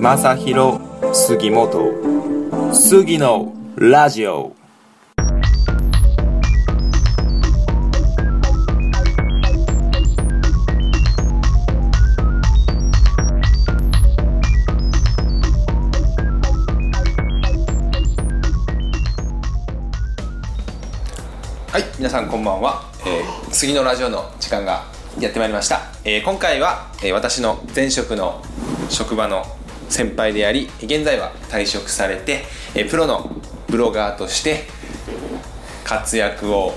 正弘杉本杉のラジオ。はい皆さんこんばんは、えー、杉のラジオの時間がやってまいりました、えー今回は、えー私の前職の職場の先輩であり現在は退職されて、えープロのブロガーとして活躍を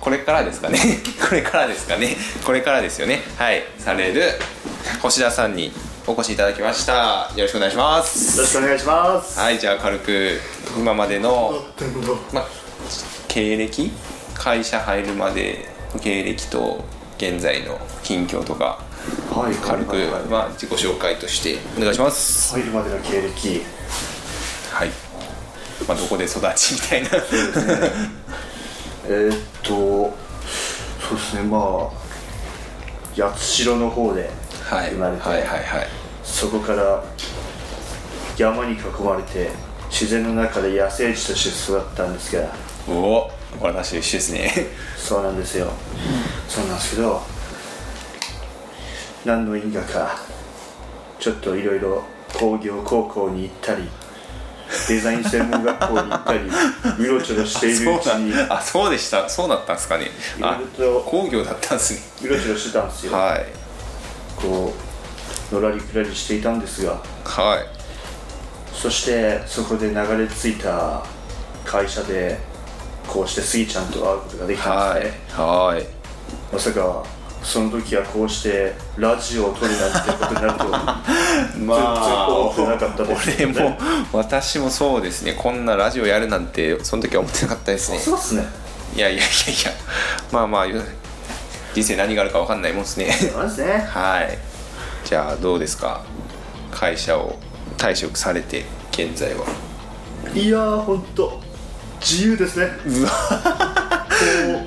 これからですかね。これからですかね。これからですよね。はい。される星田さんにお越しいただきました。よろしくお願いします。よろしくお願いします。はい。じゃあ軽く今までのまあ、経歴？会社入るまでの経歴と現在の近況とかはい、軽く、はいはい。まあ、自己紹介としてお願いします。入るまでの経歴。はい、まあ、どこで育ちみたいな。えーっと、そうですね、まあ、八代の方ではい。生まれて、はいはいはい。そこから山に囲まれて、自然の中で野生児として育ったんですが、おお私と一緒ですね。そうなんですよ。そうなんですけど、何の因果か、ちょっといろいろ工業高校に行ったり、デザイン専門学校に行ったり、うろちょろしているうちに、なあそうでした。そうだったんですかね。あいろいろと工業だったんですね。うろちょろしてたんですよ。はい。こう、のらりくらりしていたんですが、はい。そしてそこで流れ着いた会社で、こうしてスギちゃんと会うことができたんはいですね。はい。まさか、その時はこうしてラジオを撮るなんてことになると、ま全然思ってなかったです俺も私もそうですね。こんなラジオやるなんてその時は思ってなかったですね。そうっすね。いやいやいやいや。まあまあ人生何があるか分かんないもんですね。そうですね。はい。じゃあどうですか？会社を退職されて現在は。いやー、ほんと、自由ですね。こ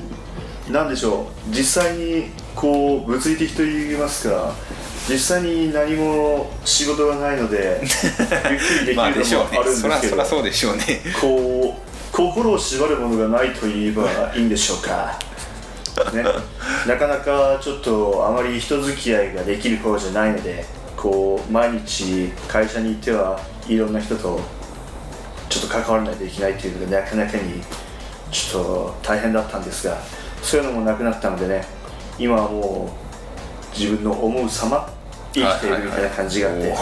うなんでしょう。実際にこう物理的と言いますか実際に何も仕事がないので ゆっくりできるのもあるんですけど、そらそうでしょうね。こう心を縛るものがないと言えばいいんでしょうか、ね、なかなかちょっとあまり人付き合いができる方じゃないのでこう毎日会社に行ってはいろんな人とちょっと関わらないといけないというのがなかなかにちょっと大変だったんですがそういうのもなくなったのでね今はもう自分の思う様生きているみたいな感じがあって、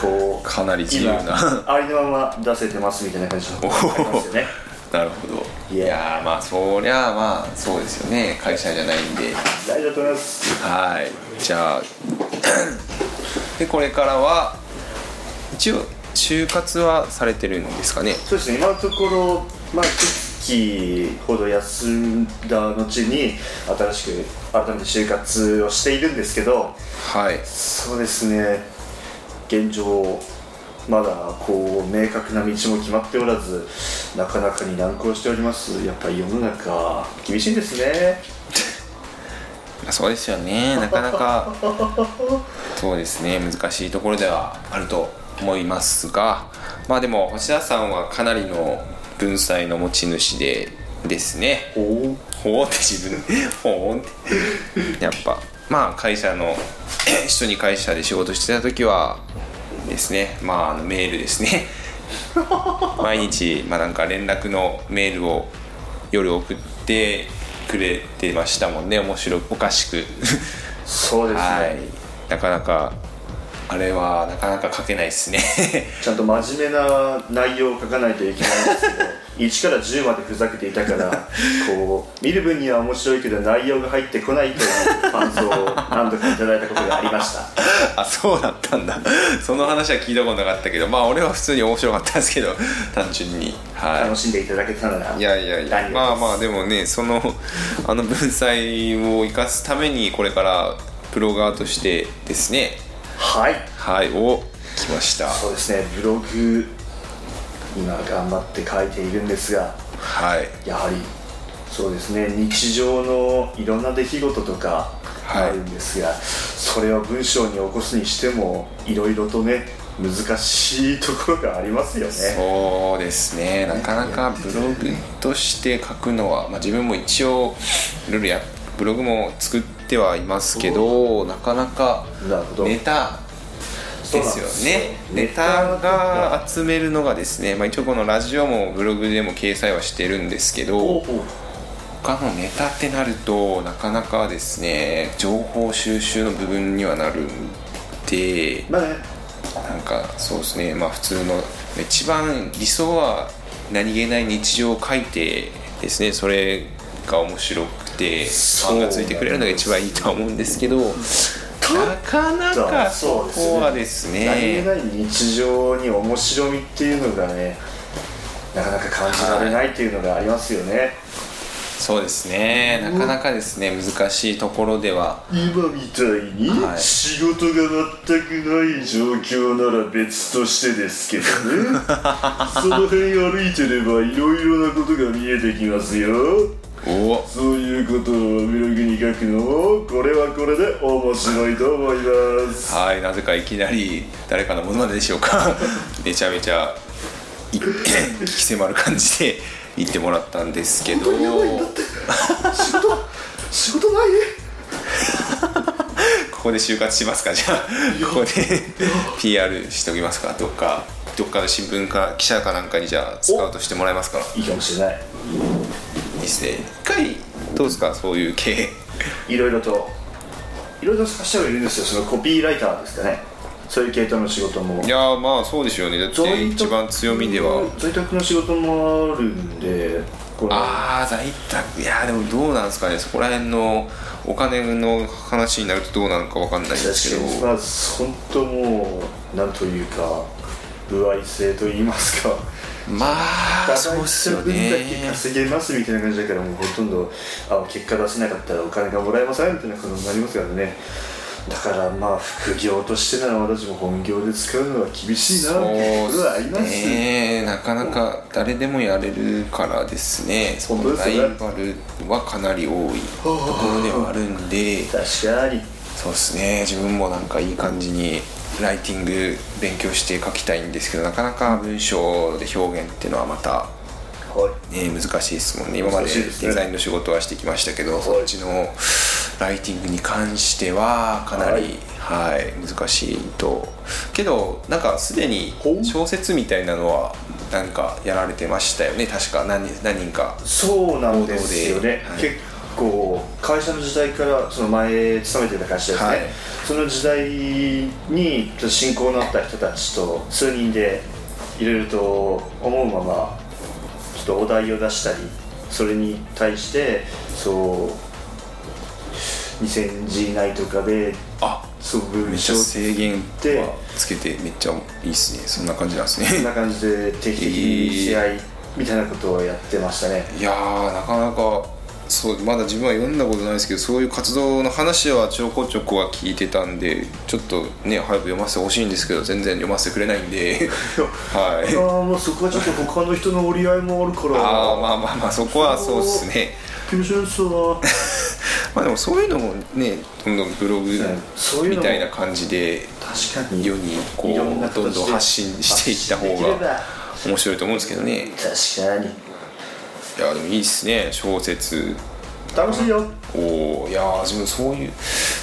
こうかなり自由な。今ありのまま出せてますみたいな感じのすよね。なるほど。いいやまあそりゃあまあそうですよね。会社じゃないんで。大丈夫だと思います。はい。じゃあ でこれからは一応就活はされてるんですかね？そうですね。今のところまあ一月ほど休んだ後に新しく改めて就活をしているんですけどはい。そうですね。現状まだこう明確な道も決まっておらずなかなかに難航しております。やっぱり世の中厳しいんですね。そうですよね。なかなかそうですね。難しいところではあると思いますがまあでも星田さんはかなりの文才の持ち主でですね。おおほーって自分 でほーって。やっぱまあ会社の 一緒に会社で仕事してた時はですね。まああのメールですね。毎日まあなんか連絡のメールを夜送ってくれてましたもんね。面白おかしく。そうですね、はい。なかなかあれはなかなか書けないですね。ちゃんと真面目な内容を書かないといけないんですけど1から10までふざけていたからこう見る分には面白いけど内容が入ってこないという感想を何度かいただいたことがありました。あそうだったんだ。その話は聞いたことなかったけどまあ俺は普通に面白かったんですけど単純に。はい。楽しんでいただけたならいやいやいや。まあまあでもねそのあの文才を生かすためにこれからプロガーとしてですねはい。はいお来ました。そうですね。ブログ今頑張って書いているんですがはい。やはりそうですね。日常のいろんな出来事とかはい。あるんですが、それを文章に起こすにしてもいろいろとね難しいところがありますよね。そうですね。なかなかブログとして書くのは、まあ、自分も一応いろいろやブログも作ってはいますけどなかなかネタですよね。ネタが集めるのがですね、まあ、一応このラジオもブログでも掲載はしてるんですけど他のネタってなるとなかなかですね情報収集の部分にはなるんでまあね。なんかそうですねまあ普通の一番理想は何気ない日常を書いてですねそれが面白くてファンがついてくれるのが一番いいとは思うんですけどなかなかそこはです何気ねない日常に面白みっていうのがねなかなか感じられないっていうのがありますよね、そうですね。なかなかですね。難しいところでは。今みたいにはい。仕事が全くない状況なら別としてですけどね。その辺歩いてればいろいろなことが見えてきますよ。おそういうことをブログに書くのもこれはこれで面白いと思います。はいなぜかいきなり誰かのものまねでしょうか。めちゃめちゃい聞き迫る感じで言ってもらったんですけど。仕事仕事ない ここで就活しますか？じゃあここで PR しておきますか？どっかどっかの新聞か記者かなんかにじゃあスカウトしてもらえますか？いいかもしれない一回どうですか？そういう系。いろいろといろいろ探してはいるんですよ。そのコピーライターですかね。そういう系統の仕事も。いやーまあそうでしょうね。だって一番強みでは。在宅の仕事もあるんでああ在宅。いやーでもどうなんですかね。そこら辺のお金の話になるとどうなのかわかんないんですけど。まあ本当もうなんというか歩合制と言いますかまあそうっすよ分だけね稼げますみたいな感じだからもうほとんどあ結果出せなかったらお金がもらえませんみたいなことになりますからね。だからまあ副業としてなら私も本業で使うのは厳しいなっていうとはありますね。なかなか誰でもやれるからですね。そのライバルはかなり多いところではあるんで。確かにそうですね。自分もなんかいい感じにライティング勉強して書きたいんですけどなかなか文章で表現っていうのはまたはい。ね、難しいですもんね。今までデザインの仕事はしてきましたけど、い。そっちのライティングに関してはかなり、はい。難しいと。けどなんかすでに小説みたいなのはなんかやられてましたよね。確か何人何人か。そうなんですよね、はい。結構会社の時代からその前勤めてた会社ですね、はい。その時代にちょっと親交のあった人たちと数人でいろいろと思うままちょっとお題を出したりそれに対してそう2000字以内とかであそう文めっちゃ章制限ではつけてめっちゃいいっすね。そんな感じなんですそんねな感じで定期的に試合みたいなことをやってましたね、いやーなかなかそうまだ自分は読んだことないですけどそういう活動の話はちょこちょこは聞いてたんでちょっとね早く読ませてほしいんですけど全然読ませてくれないんで。はい。ああもうそこはちょっと他の人の折り合いもあるから。ああまあまあまあそこはそうっすね。まあでもそういうのもねどんどんブログみたいな感じで確かに世にこうどんどん発信していった方が面白いと思うんですけどね。確かにいやでもいいっすね小説。楽しいよ。おおいやー自分そういう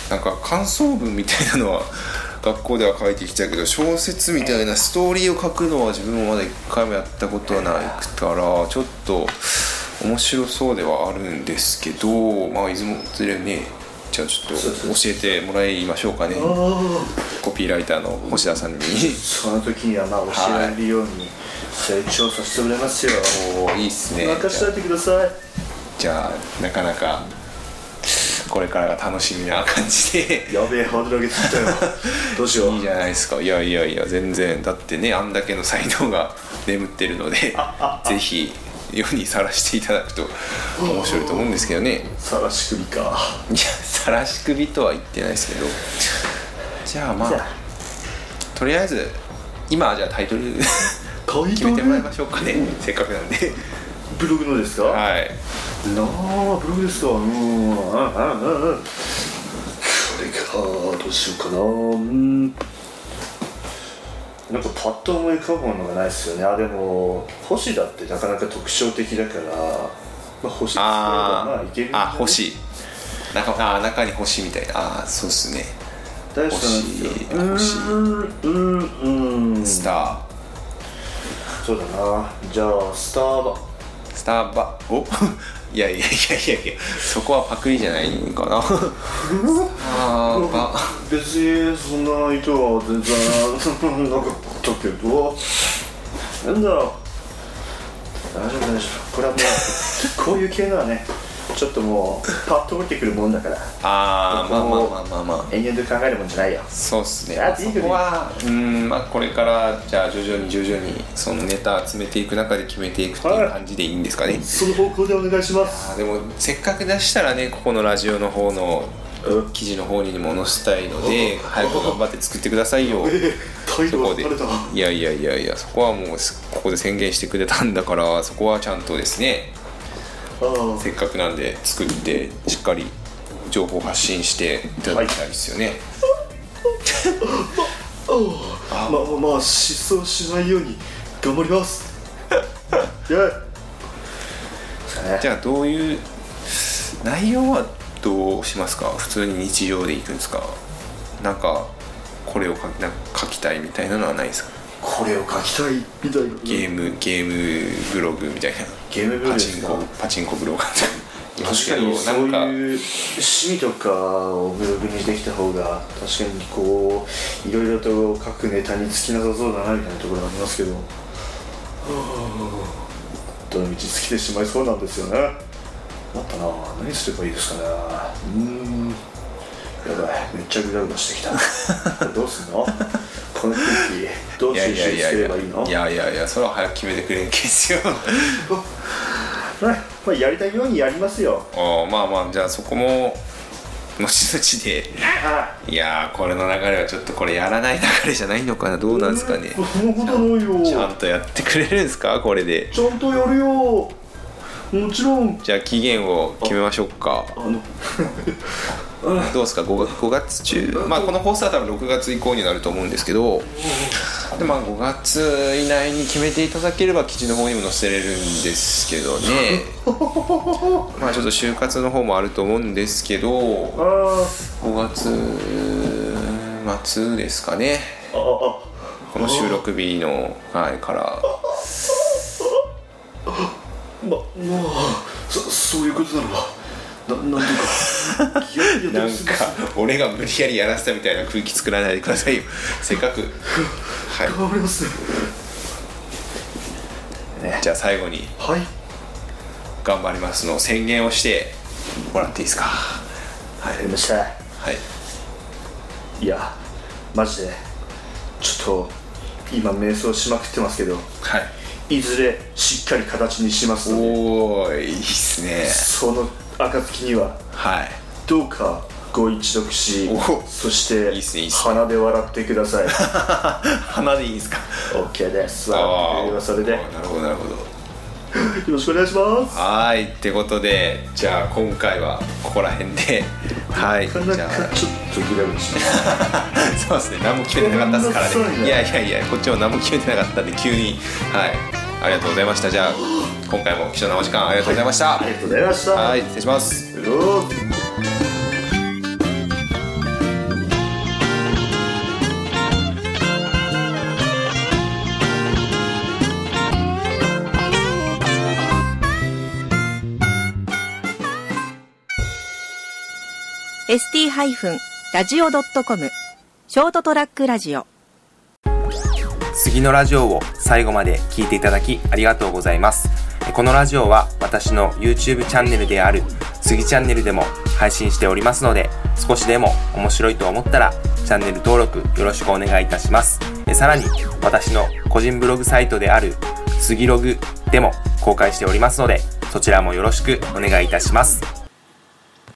なんか感想文みたいなのは 学校では書いてきたけど小説みたいなストーリーを書くのは自分もまだ一回もやったことはないからちょっと面白そうではあるんですけどまあいずれねじゃあちょっと教えてもらいましょうかねコピーライターの星田さんに。その時にはまあ教えられるように成長させてもらいますよ。おーいいっすね。任しておいてください。じゃあなかなかこれからが楽しみな感じで。やべえハードル上げてきたよ。どうしよう。いいじゃないですか。いやいやいや全然。だってねあんだけの才能が 眠ってるので ぜひ世にさらしていただくと面白いと思うんですけどね。さらし首か。いやさらし首とは言ってないですけどじゃあまあとりあえず今はじゃあタイトル 決めてもらいましょうかね。せっかくなんで。ブログのですか？はい。なあブログですか？うん。ああああこれかどうしようかなうんうなんかパッと思い浮かぶものがないですよねあでも星だってなかなか特徴的だから、まあ、星って言えばまあいけるんじゃないあ星中あ中に星みたいなあそうっすね大好きなんですよ星うーん。うーん。スタそうだな。じゃあスターバ。ースターバ。お？いやいやいやいやいや。そこはパクリじゃないんかな。スターバ。別にそんな意図は全然。なかったけどなんだろう。大丈夫大丈夫。これはもうこういう系のはねちょっともうパッと降りてくるもんだから。あーまあまあまあまあまあ。延々と考えるもんじゃないよ。そうっすね。あそこはうんまあこれからじゃあ徐々に徐々にそのネタ集めていく中で決めていくっていう感じでいいんですかね、その方向でお願いします。あーでもせっかく出したらねここのラジオの方のうん。記事の方にも載せたいので早く頑張って作ってくださいよ。え態度そこで。いやいやいやいやそこはもうすここで宣言してくれたんだからそこはちゃんとですねああせっかくなんで作ってしっかり情報発信していただきたいですよね、まあ。まあまあ失踪しないように頑張ります。じゃあどういう内容はどうしますか？普通に日常でいくんですか？なんかこれを書きたいみたいなのはないですか？これを書きたいみたいな。ゲームゲームブログみたいな。ゲームブログパチンコパチンコブログ確かにそういう趣味とかをブログにできた方が確かにこういろいろと書くネタにつきなさそうだなみたいなところがありますけど。はあどの道尽きてしまいそうなんですよね。あったな。何すればいいですかね。うーん。やばい。めっちゃグダグダしてきた。どうすんの？この空気どう収集すいやいやいや。ればいいの？いやいやいやそれは早く決めてくれんけですよ。はいまあやりたいようにやりますよあーまあまあじゃあそこも後々で。はい。やーこれの流れはちょっとこれやらない流れじゃないのかな。どうなんですかね。そんなことないよ。ちゃんとやってくれるんですか？これで。ちゃんとやるよ。もちろん。じゃあ期限を決めましょうか。あのどうですか？5, 月5月中？まあこの放送は多分6月以降になると思うんですけどでまあ5月以内に決めていただければ記事の方にも載せれるんですけどね。まあちょっと就活の方もあると思うんですけどあ5月末ですかね。ああこの収録日の、はい、から。まもうそそういうことなのかななんとかなんか俺が無理やりやらせたみたいな空気作らないでくださいよ。せっかく。はい。頑張りますじゃあ最後に。はい。頑張りますの。宣言をして。もらっていいですか？やりましたはい。いやマジで。ちょっと今瞑想しまくってますけど。はい。いずれしっかり形にしますので。おーいいっすね。その暁には。はい。どうかご一読しおそしていいっすねいいっすね。鼻で笑ってください。鼻でいいんですか？OK です。笑ってくれればそれで。よなるほどなるほど。ろしくお願いします。はいってことでじゃあ今回はここら辺で。はいなかなかちょっとギラギラしますあそうですね何も決めてなかったですからごめんなさいねねいやいやいやこっちも何も決めてなかったんで急に。はいありがとうございました。じゃあ今回も貴重なお時間ありがとうございました。ありがとうございました。はい失礼します。よーー ST-radio.com ショートトラックラジオ次のラジオを最後まで聞いていただきありがとうございます。このラジオは私の YouTube チャンネルである杉チャンネルでも配信しておりますので少しでも面白いと思ったらチャンネル登録よろしくお願いいたします。さらに私の個人ブログサイトである杉ログでも公開しておりますのでそちらもよろしくお願いいたします。